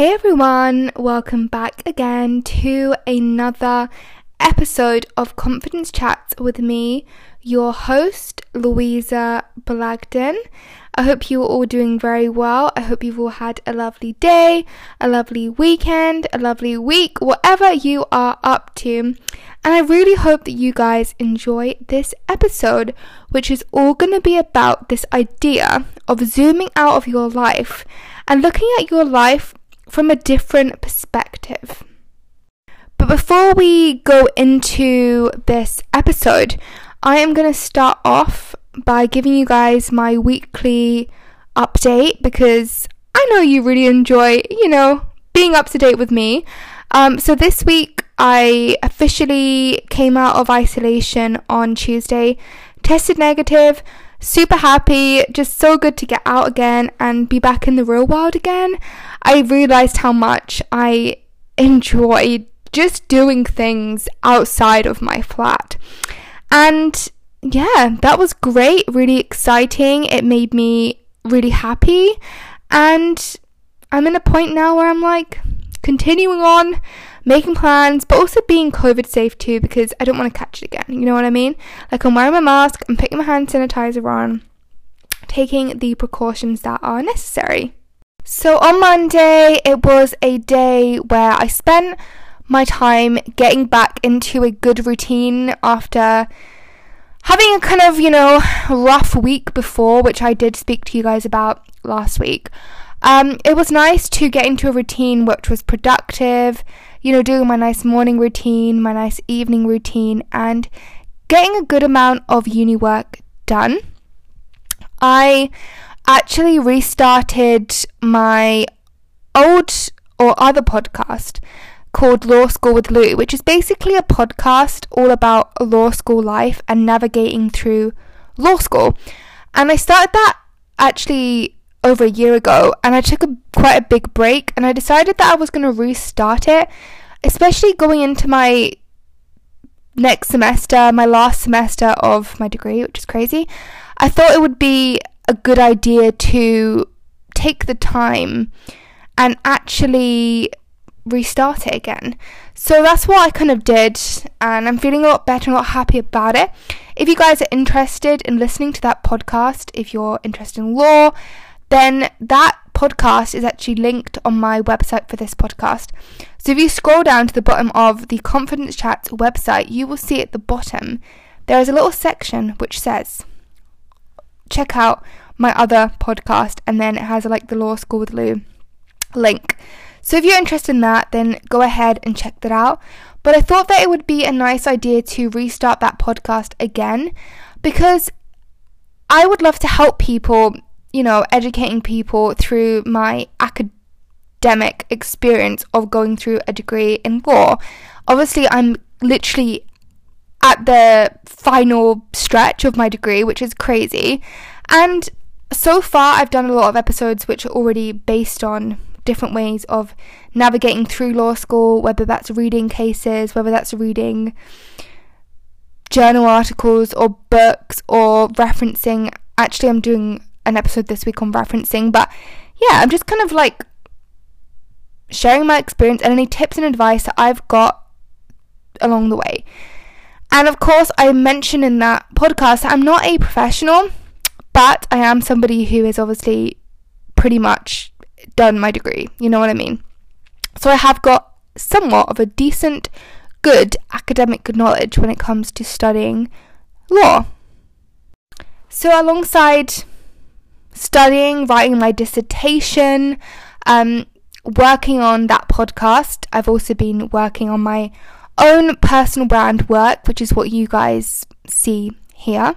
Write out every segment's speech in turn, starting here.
Hey everyone, welcome back again to another episode of Confidence Chats with me, your host, Louisa Blagden. I hope you are all doing very well. I hope you've all had a lovely day, a lovely weekend, a lovely week, whatever you are up to. And I really hope that you guys enjoy this episode, which is all going to be about this idea of zooming out of your life and looking at your life from a different perspective. But before we go into this episode, I am going to start off by giving you guys my weekly update because I know you really enjoy, you know, being up to date with me. Um, so this week I officially came out of isolation on Tuesday, tested negative, super happy, just so good to get out again and be back in the real world again. I realized how much I enjoyed just doing things outside of my flat. And yeah, that was great, really exciting. It made me really happy. And I'm in a point now where I'm like continuing on, making plans, but also being COVID safe too because I don't want to catch it again. You know what I mean? Like I'm wearing my mask, I'm putting my hand sanitizer on, taking the precautions that are necessary. So on Monday, it was a day where I spent my time getting back into a good routine after having a kind of, you know, rough week before, which I did speak to you guys about last week. Um, it was nice to get into a routine which was productive, you know, doing my nice morning routine, my nice evening routine, and getting a good amount of uni work done. I actually restarted my old or other podcast called Law School with Lou, which is basically a podcast all about law school life and navigating through law school. And I started that actually over a year ago and I took a quite a big break and I decided that I was going to restart it, especially going into my next semester, my last semester of my degree, which is crazy. I thought it would be a good idea to take the time and actually restart it again. So that's what I kind of did, and I'm feeling a lot better and a lot happy about it. If you guys are interested in listening to that podcast, if you're interested in law, then that podcast is actually linked on my website for this podcast. So if you scroll down to the bottom of the Confidence Chat website, you will see at the bottom there is a little section which says, check out my other podcast, and then it has like the Law School with Lou link. So if you're interested in that, then go ahead and check that out. But I thought that it would be a nice idea to restart that podcast again because I would love to help people, you know, educating people through my academic experience of going through a degree in law. Obviously, I'm literally at the final stretch of my degree, which is crazy. And so far, I've done a lot of episodes which are already based on different ways of navigating through law school, whether that's reading cases, whether that's reading journal articles or books or referencing. Actually, I'm doing an episode this week on referencing, but yeah, I'm just kind of like sharing my experience and any tips and advice that I've got along the way. And of course, I mentioned in that podcast that I'm not a professional, but I am somebody who is obviously pretty much done my degree. You know what I mean? So I have got somewhat of a decent, good academic knowledge when it comes to studying law. So, alongside studying, writing my dissertation, um, working on that podcast, I've also been working on my own personal brand work, which is what you guys see here.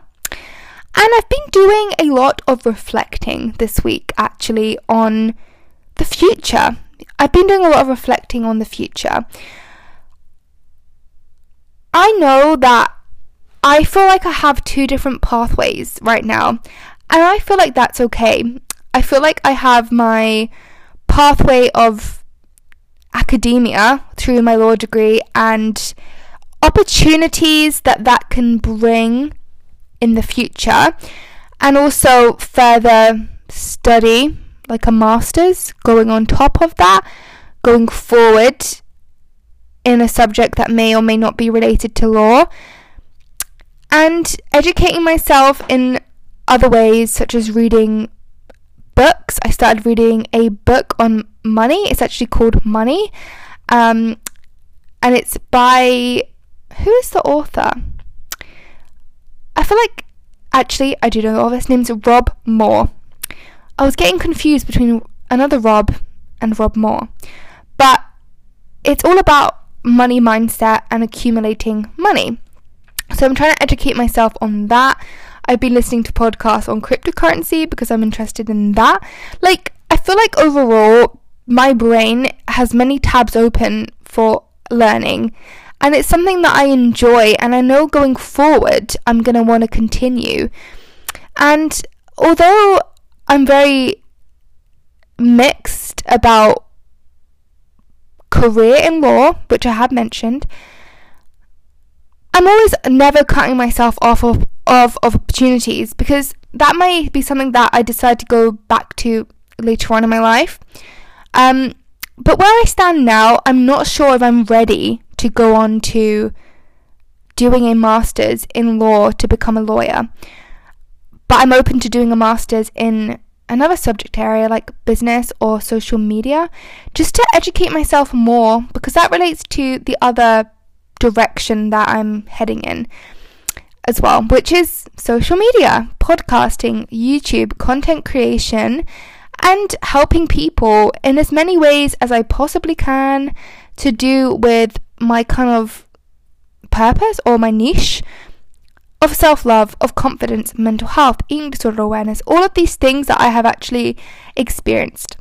And I've been doing a lot of reflecting this week actually on the future. I've been doing a lot of reflecting on the future. I know that I feel like I have two different pathways right now, and I feel like that's okay. I feel like I have my pathway of academia through my law degree and opportunities that that can bring in the future, and also further study like a master's going on top of that going forward in a subject that may or may not be related to law, and educating myself in other ways, such as reading books. I started reading a book on money. It's actually called Money, um, and it's by who is the author? I feel like actually I do know the author. His name's Rob Moore. I was getting confused between another Rob and Rob Moore, but it's all about money mindset and accumulating money. So I'm trying to educate myself on that. I've been listening to podcasts on cryptocurrency because I'm interested in that. Like, I feel like overall, my brain has many tabs open for learning, and it's something that I enjoy, and I know going forward, I'm going to want to continue. And although I'm very mixed about career in law, which I have mentioned, I'm always never cutting myself off of, of, of opportunities because that might be something that I decide to go back to later on in my life. Um, but where I stand now, I'm not sure if I'm ready to go on to doing a master's in law to become a lawyer. But I'm open to doing a master's in another subject area like business or social media just to educate myself more because that relates to the other direction that I'm heading in as well, which is social media, podcasting, YouTube, content creation, and helping people in as many ways as I possibly can to do with my kind of purpose or my niche of self love, of confidence, mental health, eating disorder awareness, all of these things that I have actually experienced.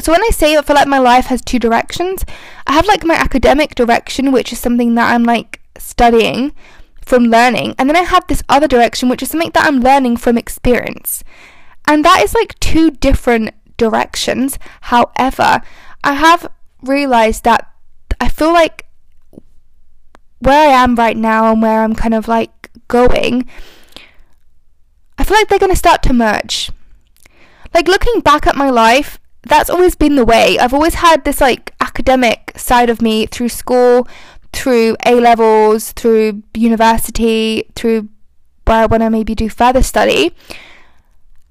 So when I say I feel like my life has two directions, I have like my academic direction, which is something that I'm like studying from learning, and then I have this other direction, which is something that I'm learning from experience. And that is like two different directions. However, I have realized that I feel like where I am right now and where I'm kind of like going, I feel like they're going to start to merge. Like looking back at my life, that's always been the way. I've always had this like academic side of me through school, through A levels, through university, through where I want to maybe do further study.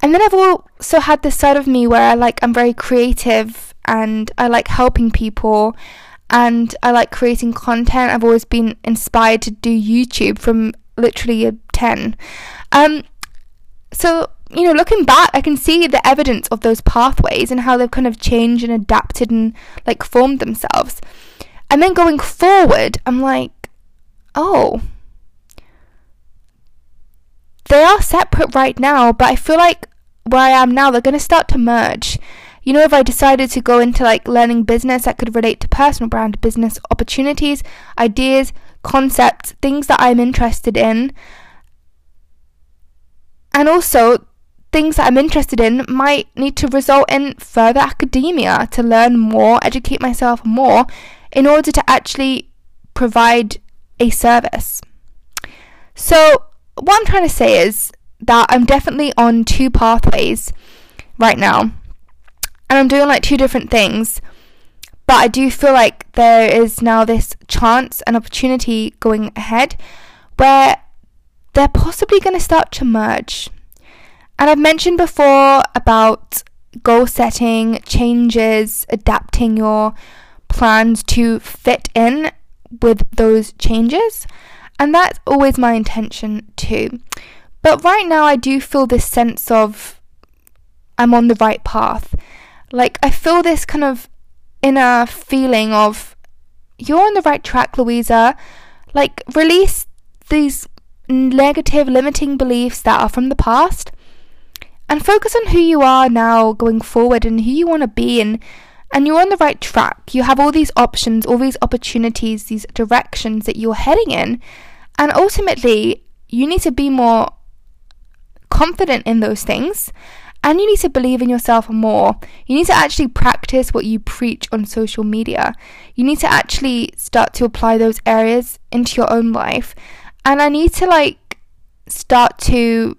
And then I've also had this side of me where I like I'm very creative and I like helping people and I like creating content. I've always been inspired to do YouTube from literally a 10. Um so you know, looking back, I can see the evidence of those pathways and how they've kind of changed and adapted and like formed themselves. And then going forward, I'm like, oh, they are separate right now, but I feel like where I am now, they're going to start to merge. You know, if I decided to go into like learning business that could relate to personal brand, business opportunities, ideas, concepts, things that I'm interested in, and also things that I'm interested in might need to result in further academia to learn more, educate myself more in order to actually provide a service. So, what I'm trying to say is that I'm definitely on two pathways right now, and I'm doing like two different things. But I do feel like there is now this chance and opportunity going ahead where they're possibly going to start to merge. And I've mentioned before about goal setting, changes, adapting your plans to fit in with those changes. And that's always my intention too. But right now, I do feel this sense of I'm on the right path. Like, I feel this kind of inner feeling of you're on the right track, Louisa. Like, release these negative, limiting beliefs that are from the past and focus on who you are now going forward and who you want to be and and you're on the right track. You have all these options, all these opportunities, these directions that you're heading in. And ultimately, you need to be more confident in those things and you need to believe in yourself more. You need to actually practice what you preach on social media. You need to actually start to apply those areas into your own life. And I need to like start to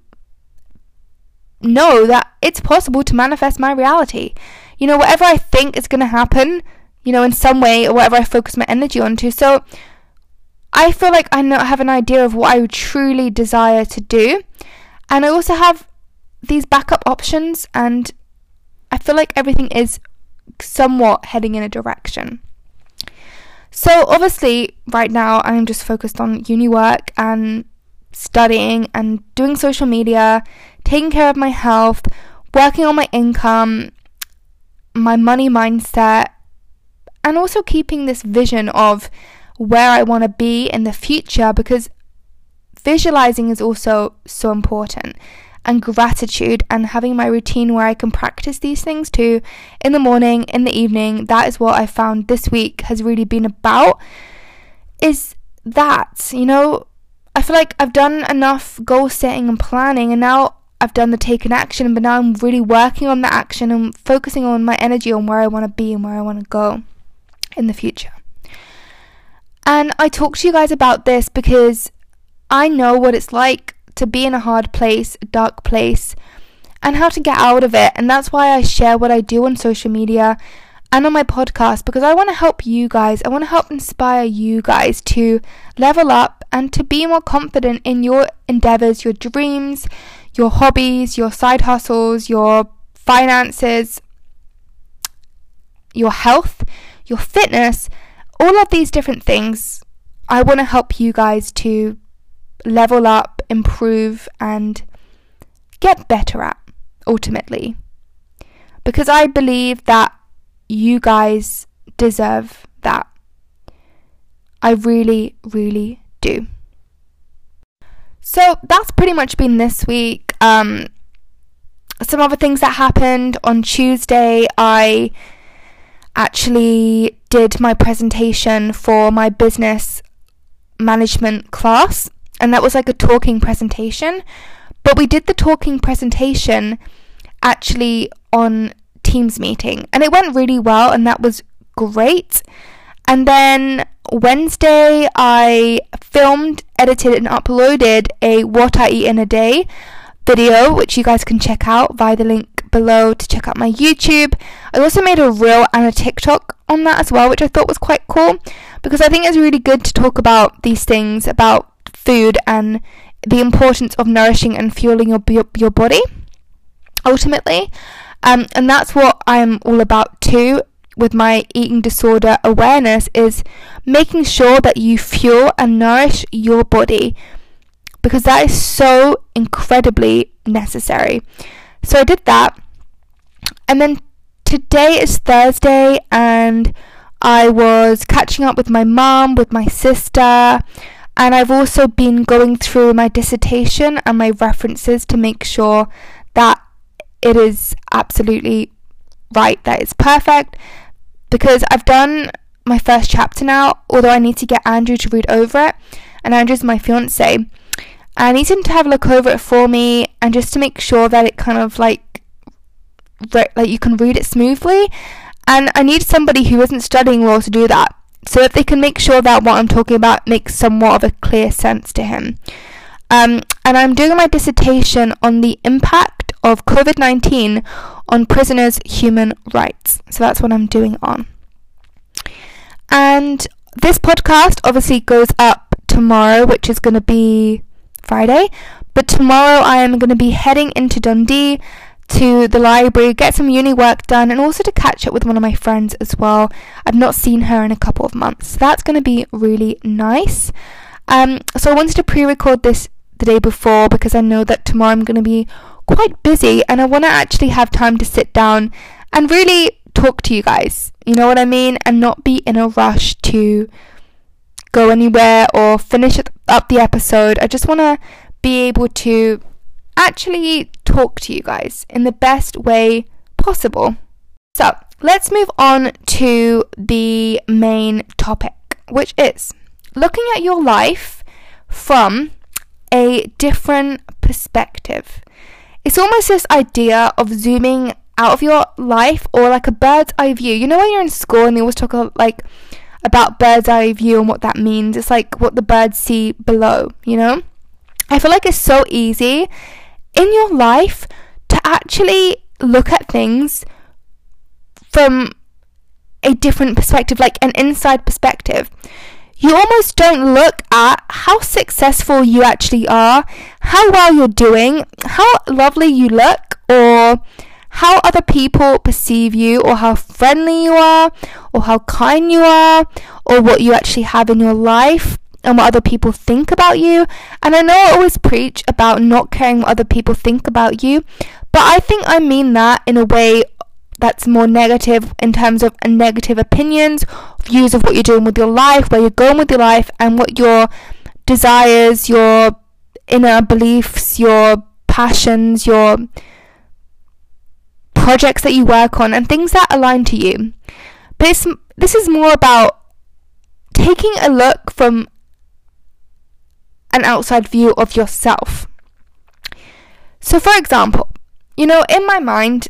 know that it's possible to manifest my reality. You know, whatever I think is going to happen, you know, in some way or whatever I focus my energy onto. So I feel like I know have an idea of what I truly desire to do. And I also have these backup options and I feel like everything is somewhat heading in a direction. So obviously right now I'm just focused on uni work and studying and doing social media, taking care of my health, working on my income, my money mindset, and also keeping this vision of where I want to be in the future because visualizing is also so important. And gratitude and having my routine where I can practice these things too in the morning, in the evening. That is what I found this week has really been about. Is that, you know, I feel like I've done enough goal setting and planning, and now I've done the taken action, but now I'm really working on the action and focusing on my energy on where I want to be and where I want to go in the future. And I talk to you guys about this because I know what it's like to be in a hard place, a dark place, and how to get out of it. And that's why I share what I do on social media and on my podcast because I want to help you guys. I want to help inspire you guys to level up and to be more confident in your endeavors, your dreams, your hobbies, your side hustles, your finances, your health, your fitness, all of these different things. I want to help you guys to level up, improve, and get better at ultimately. Because I believe that you guys deserve that. I really, really do. So that's pretty much been this week. Um, some other things that happened on Tuesday, I actually did my presentation for my business management class, and that was like a talking presentation. But we did the talking presentation actually on Teams meeting, and it went really well, and that was great. And then Wednesday, I filmed, edited, and uploaded a What I Eat in a Day video, which you guys can check out via the link below to check out my YouTube. I also made a reel and a TikTok on that as well, which I thought was quite cool because I think it's really good to talk about these things about food and the importance of nourishing and fueling your your, body ultimately. Um, and that's what I'm all about too with my eating disorder awareness is making sure that you fuel and nourish your body because that is so incredibly necessary. So I did that. And then today is Thursday and I was catching up with my mom, with my sister, and I've also been going through my dissertation and my references to make sure that it is absolutely right, that it's perfect because I've done my first chapter now, although I need to get Andrew to read over it, and Andrew's my fiance. I need him to have a look over it for me and just to make sure that it kind of like re- like you can read it smoothly. And I need somebody who isn't studying law to do that, so that they can make sure that what I'm talking about makes somewhat of a clear sense to him. Um, and I'm doing my dissertation on the impact of COVID 19 on prisoners' human rights. So that's what I'm doing on. And this podcast obviously goes up tomorrow, which is going to be Friday. But tomorrow I am going to be heading into Dundee to the library, get some uni work done, and also to catch up with one of my friends as well. I've not seen her in a couple of months. So that's going to be really nice. Um, so I wanted to pre record this the day before because I know that tomorrow I'm going to be quite busy and I want to actually have time to sit down and really talk to you guys. You know what I mean? And not be in a rush to go anywhere or finish up the episode. I just want to be able to actually talk to you guys in the best way possible. So, let's move on to the main topic, which is looking at your life from a different perspective it's almost this idea of zooming out of your life or like a bird's eye view. You know when you're in school and they always talk about like about bird's eye view and what that means. It's like what the birds see below, you know? I feel like it's so easy in your life to actually look at things from a different perspective, like an inside perspective. You almost don't look at how successful you actually are, how well you're doing, how lovely you look, or how other people perceive you, or how friendly you are, or how kind you are, or what you actually have in your life and what other people think about you. And I know I always preach about not caring what other people think about you, but I think I mean that in a way that's more negative in terms of negative opinions, views of what you're doing with your life, where you're going with your life, and what your desires, your inner beliefs, your passions, your projects that you work on, and things that align to you. But this is more about taking a look from an outside view of yourself. So, for example, you know, in my mind,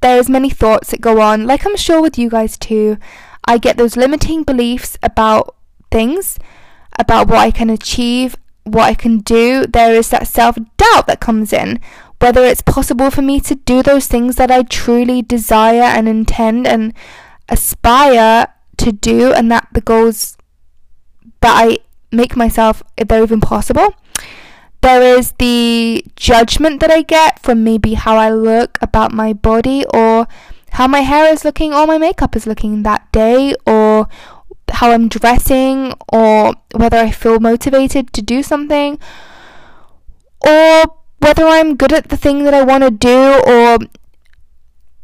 there's many thoughts that go on, like I'm sure with you guys too. I get those limiting beliefs about things, about what I can achieve, what I can do. There is that self doubt that comes in, whether it's possible for me to do those things that I truly desire and intend and aspire to do, and that the goals that I make myself, if they're even possible. There is the judgment that I get from maybe how I look about my body or how my hair is looking or my makeup is looking that day or how I'm dressing or whether I feel motivated to do something or whether I'm good at the thing that I want to do or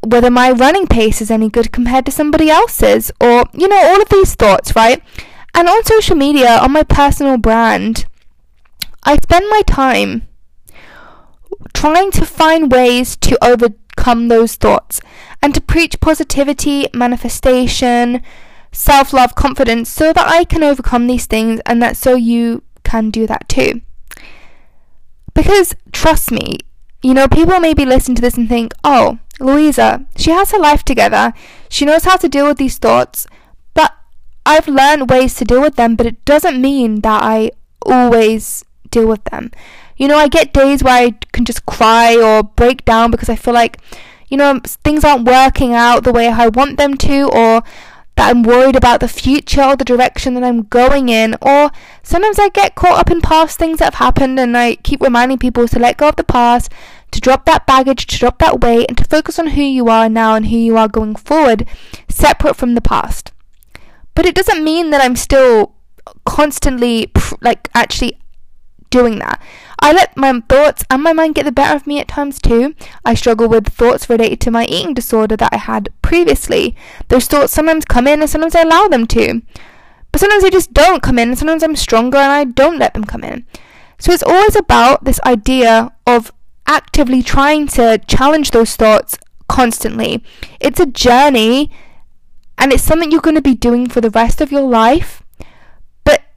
whether my running pace is any good compared to somebody else's or you know all of these thoughts right and on social media on my personal brand I spend my time trying to find ways to overcome those thoughts and to preach positivity, manifestation, self love, confidence so that I can overcome these things and that so you can do that too. Because trust me, you know, people maybe listen to this and think, oh, Louisa, she has her life together, she knows how to deal with these thoughts, but I've learned ways to deal with them, but it doesn't mean that I always deal with them. You know, I get days where I can just cry or break down because I feel like, you know, things aren't working out the way I want them to, or that I'm worried about the future or the direction that I'm going in, or sometimes I get caught up in past things that have happened and I keep reminding people to let go of the past, to drop that baggage, to drop that weight, and to focus on who you are now and who you are going forward, separate from the past. But it doesn't mean that I'm still constantly, like, actually doing that. I let my thoughts and my mind get the better of me at times too. I struggle with thoughts related to my eating disorder that I had previously. Those thoughts sometimes come in and sometimes I allow them to. But sometimes they just don't come in and sometimes I'm stronger and I don't let them come in. So it's always about this idea of actively trying to challenge those thoughts constantly. It's a journey and it's something you're going to be doing for the rest of your life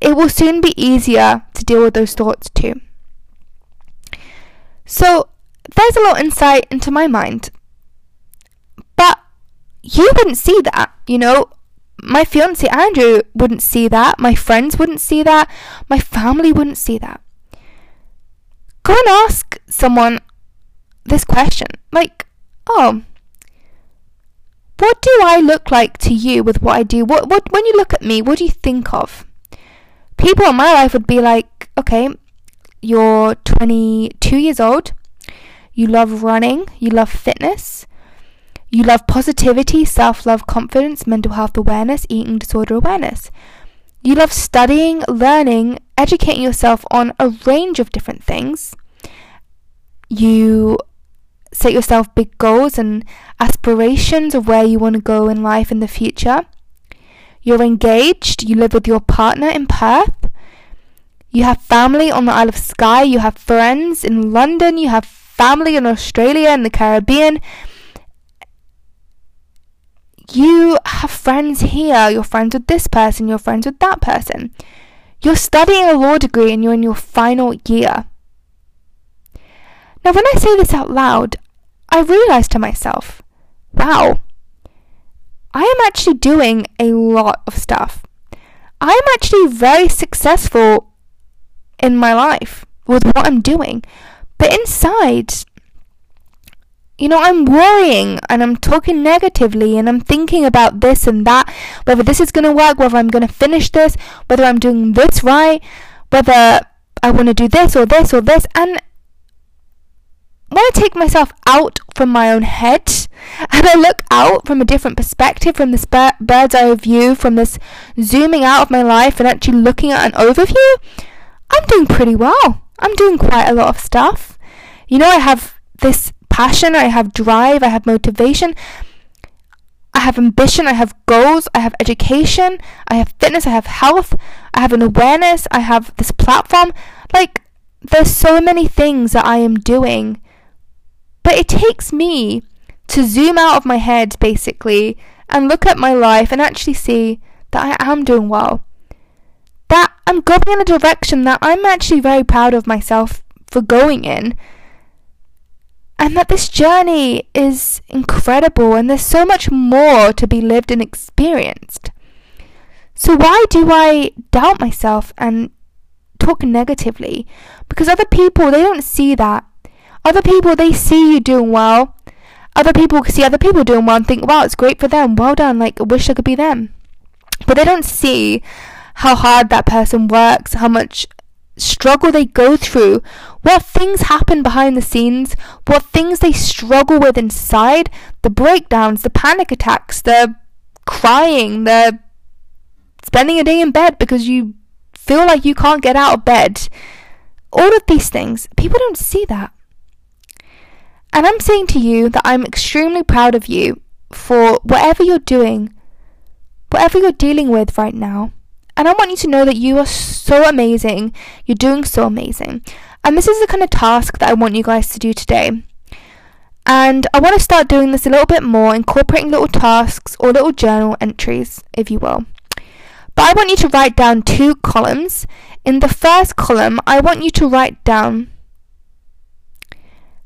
it will soon be easier to deal with those thoughts too. So, there's a little insight into my mind. But you wouldn't see that, you know. My fiance Andrew wouldn't see that. My friends wouldn't see that. My family wouldn't see that. Go and ask someone this question. Like, oh, what do I look like to you with what I do? What, what, when you look at me, what do you think of? People in my life would be like, okay, you're 22 years old, you love running, you love fitness, you love positivity, self love, confidence, mental health awareness, eating disorder awareness. You love studying, learning, educating yourself on a range of different things. You set yourself big goals and aspirations of where you want to go in life in the future. You're engaged, you live with your partner in Perth. You have family on the Isle of Skye, you have friends in London, you have family in Australia and the Caribbean. You have friends here, you're friends with this person, you're friends with that person. You're studying a law degree and you're in your final year. Now, when I say this out loud, I realize to myself, wow, I am actually doing a lot of stuff. I am actually very successful in my life with what I'm doing. But inside, you know, I'm worrying and I'm talking negatively and I'm thinking about this and that, whether this is going to work, whether I'm going to finish this, whether I'm doing this right, whether I want to do this or this or this. And when I take myself out from my own head and I look out from a different perspective, from this bird's eye view, from this zooming out of my life and actually looking at an overview, I'm doing pretty well. I'm doing quite a lot of stuff. You know, I have this passion, I have drive, I have motivation, I have ambition, I have goals, I have education, I have fitness, I have health, I have an awareness, I have this platform. Like, there's so many things that I am doing but it takes me to zoom out of my head, basically, and look at my life and actually see that I am doing well. That I'm going in a direction that I'm actually very proud of myself for going in. And that this journey is incredible and there's so much more to be lived and experienced. So, why do I doubt myself and talk negatively? Because other people, they don't see that. Other people, they see you doing well. Other people see other people doing well and think, wow, it's great for them. Well done. Like, I wish I could be them. But they don't see how hard that person works, how much struggle they go through, what things happen behind the scenes, what things they struggle with inside, the breakdowns, the panic attacks, the crying, the spending a day in bed because you feel like you can't get out of bed. All of these things, people don't see that. And I'm saying to you that I'm extremely proud of you for whatever you're doing, whatever you're dealing with right now. And I want you to know that you are so amazing. You're doing so amazing. And this is the kind of task that I want you guys to do today. And I want to start doing this a little bit more, incorporating little tasks or little journal entries, if you will. But I want you to write down two columns. In the first column, I want you to write down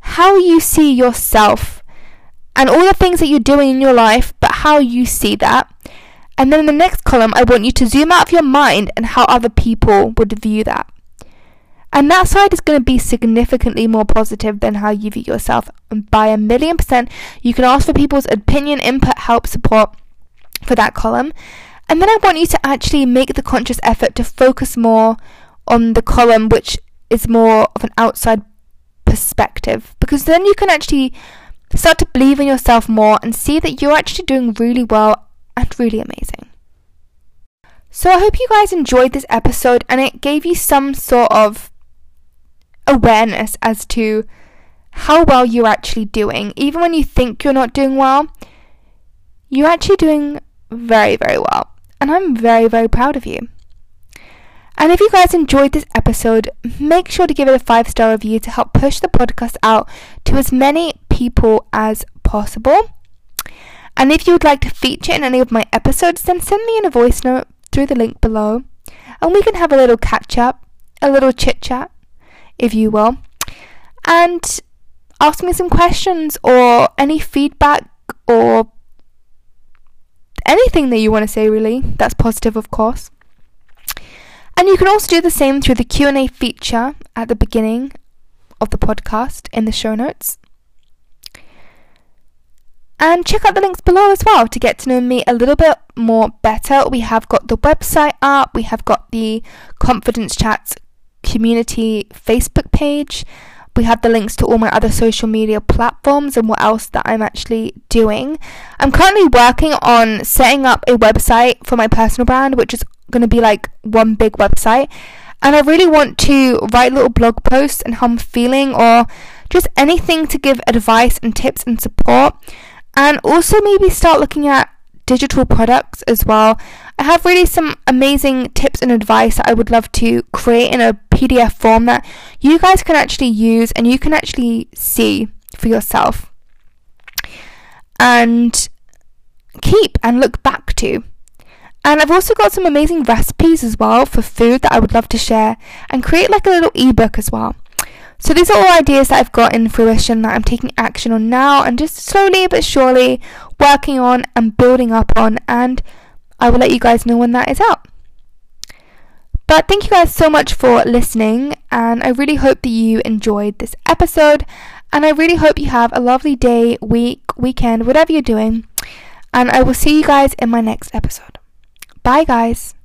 how you see yourself and all the things that you're doing in your life, but how you see that. And then in the next column, I want you to zoom out of your mind and how other people would view that. And that side is going to be significantly more positive than how you view yourself. And by a million percent, you can ask for people's opinion, input, help, support for that column. And then I want you to actually make the conscious effort to focus more on the column which is more of an outside perspective because then you can actually start to believe in yourself more and see that you're actually doing really well and really amazing. So I hope you guys enjoyed this episode and it gave you some sort of awareness as to how well you're actually doing. Even when you think you're not doing well, you're actually doing very, very well. And I'm very, very proud of you. And if you guys enjoyed this episode, make sure to give it a five star review to help push the podcast out to as many people as possible. And if you would like to feature in any of my episodes, then send me in a voice note through the link below, and we can have a little catch up, a little chit chat, if you will, and ask me some questions or any feedback or anything that you want to say really. That's positive of course and you can also do the same through the Q&A feature at the beginning of the podcast in the show notes. And check out the links below as well to get to know me a little bit more better. We have got the website up, we have got the Confidence Chats community Facebook page, we have the links to all my other social media platforms and what else that I'm actually doing. I'm currently working on setting up a website for my personal brand, which is going to be like one big website. And I really want to write little blog posts and how I'm feeling or just anything to give advice and tips and support. And also maybe start looking at digital products as well. I have really some amazing tips and advice that I would love to create in a PDF form that you guys can actually use and you can actually see for yourself and keep and look back to. And I've also got some amazing recipes as well for food that I would love to share and create like a little ebook as well. So these are all ideas that I've got in fruition that I'm taking action on now and just slowly but surely working on and building up on and I will let you guys know when that is out. But thank you guys so much for listening and I really hope that you enjoyed this episode And I really hope you have a lovely day, week, weekend, whatever you're doing. And I will see you guys in my next episode. Bye, guys.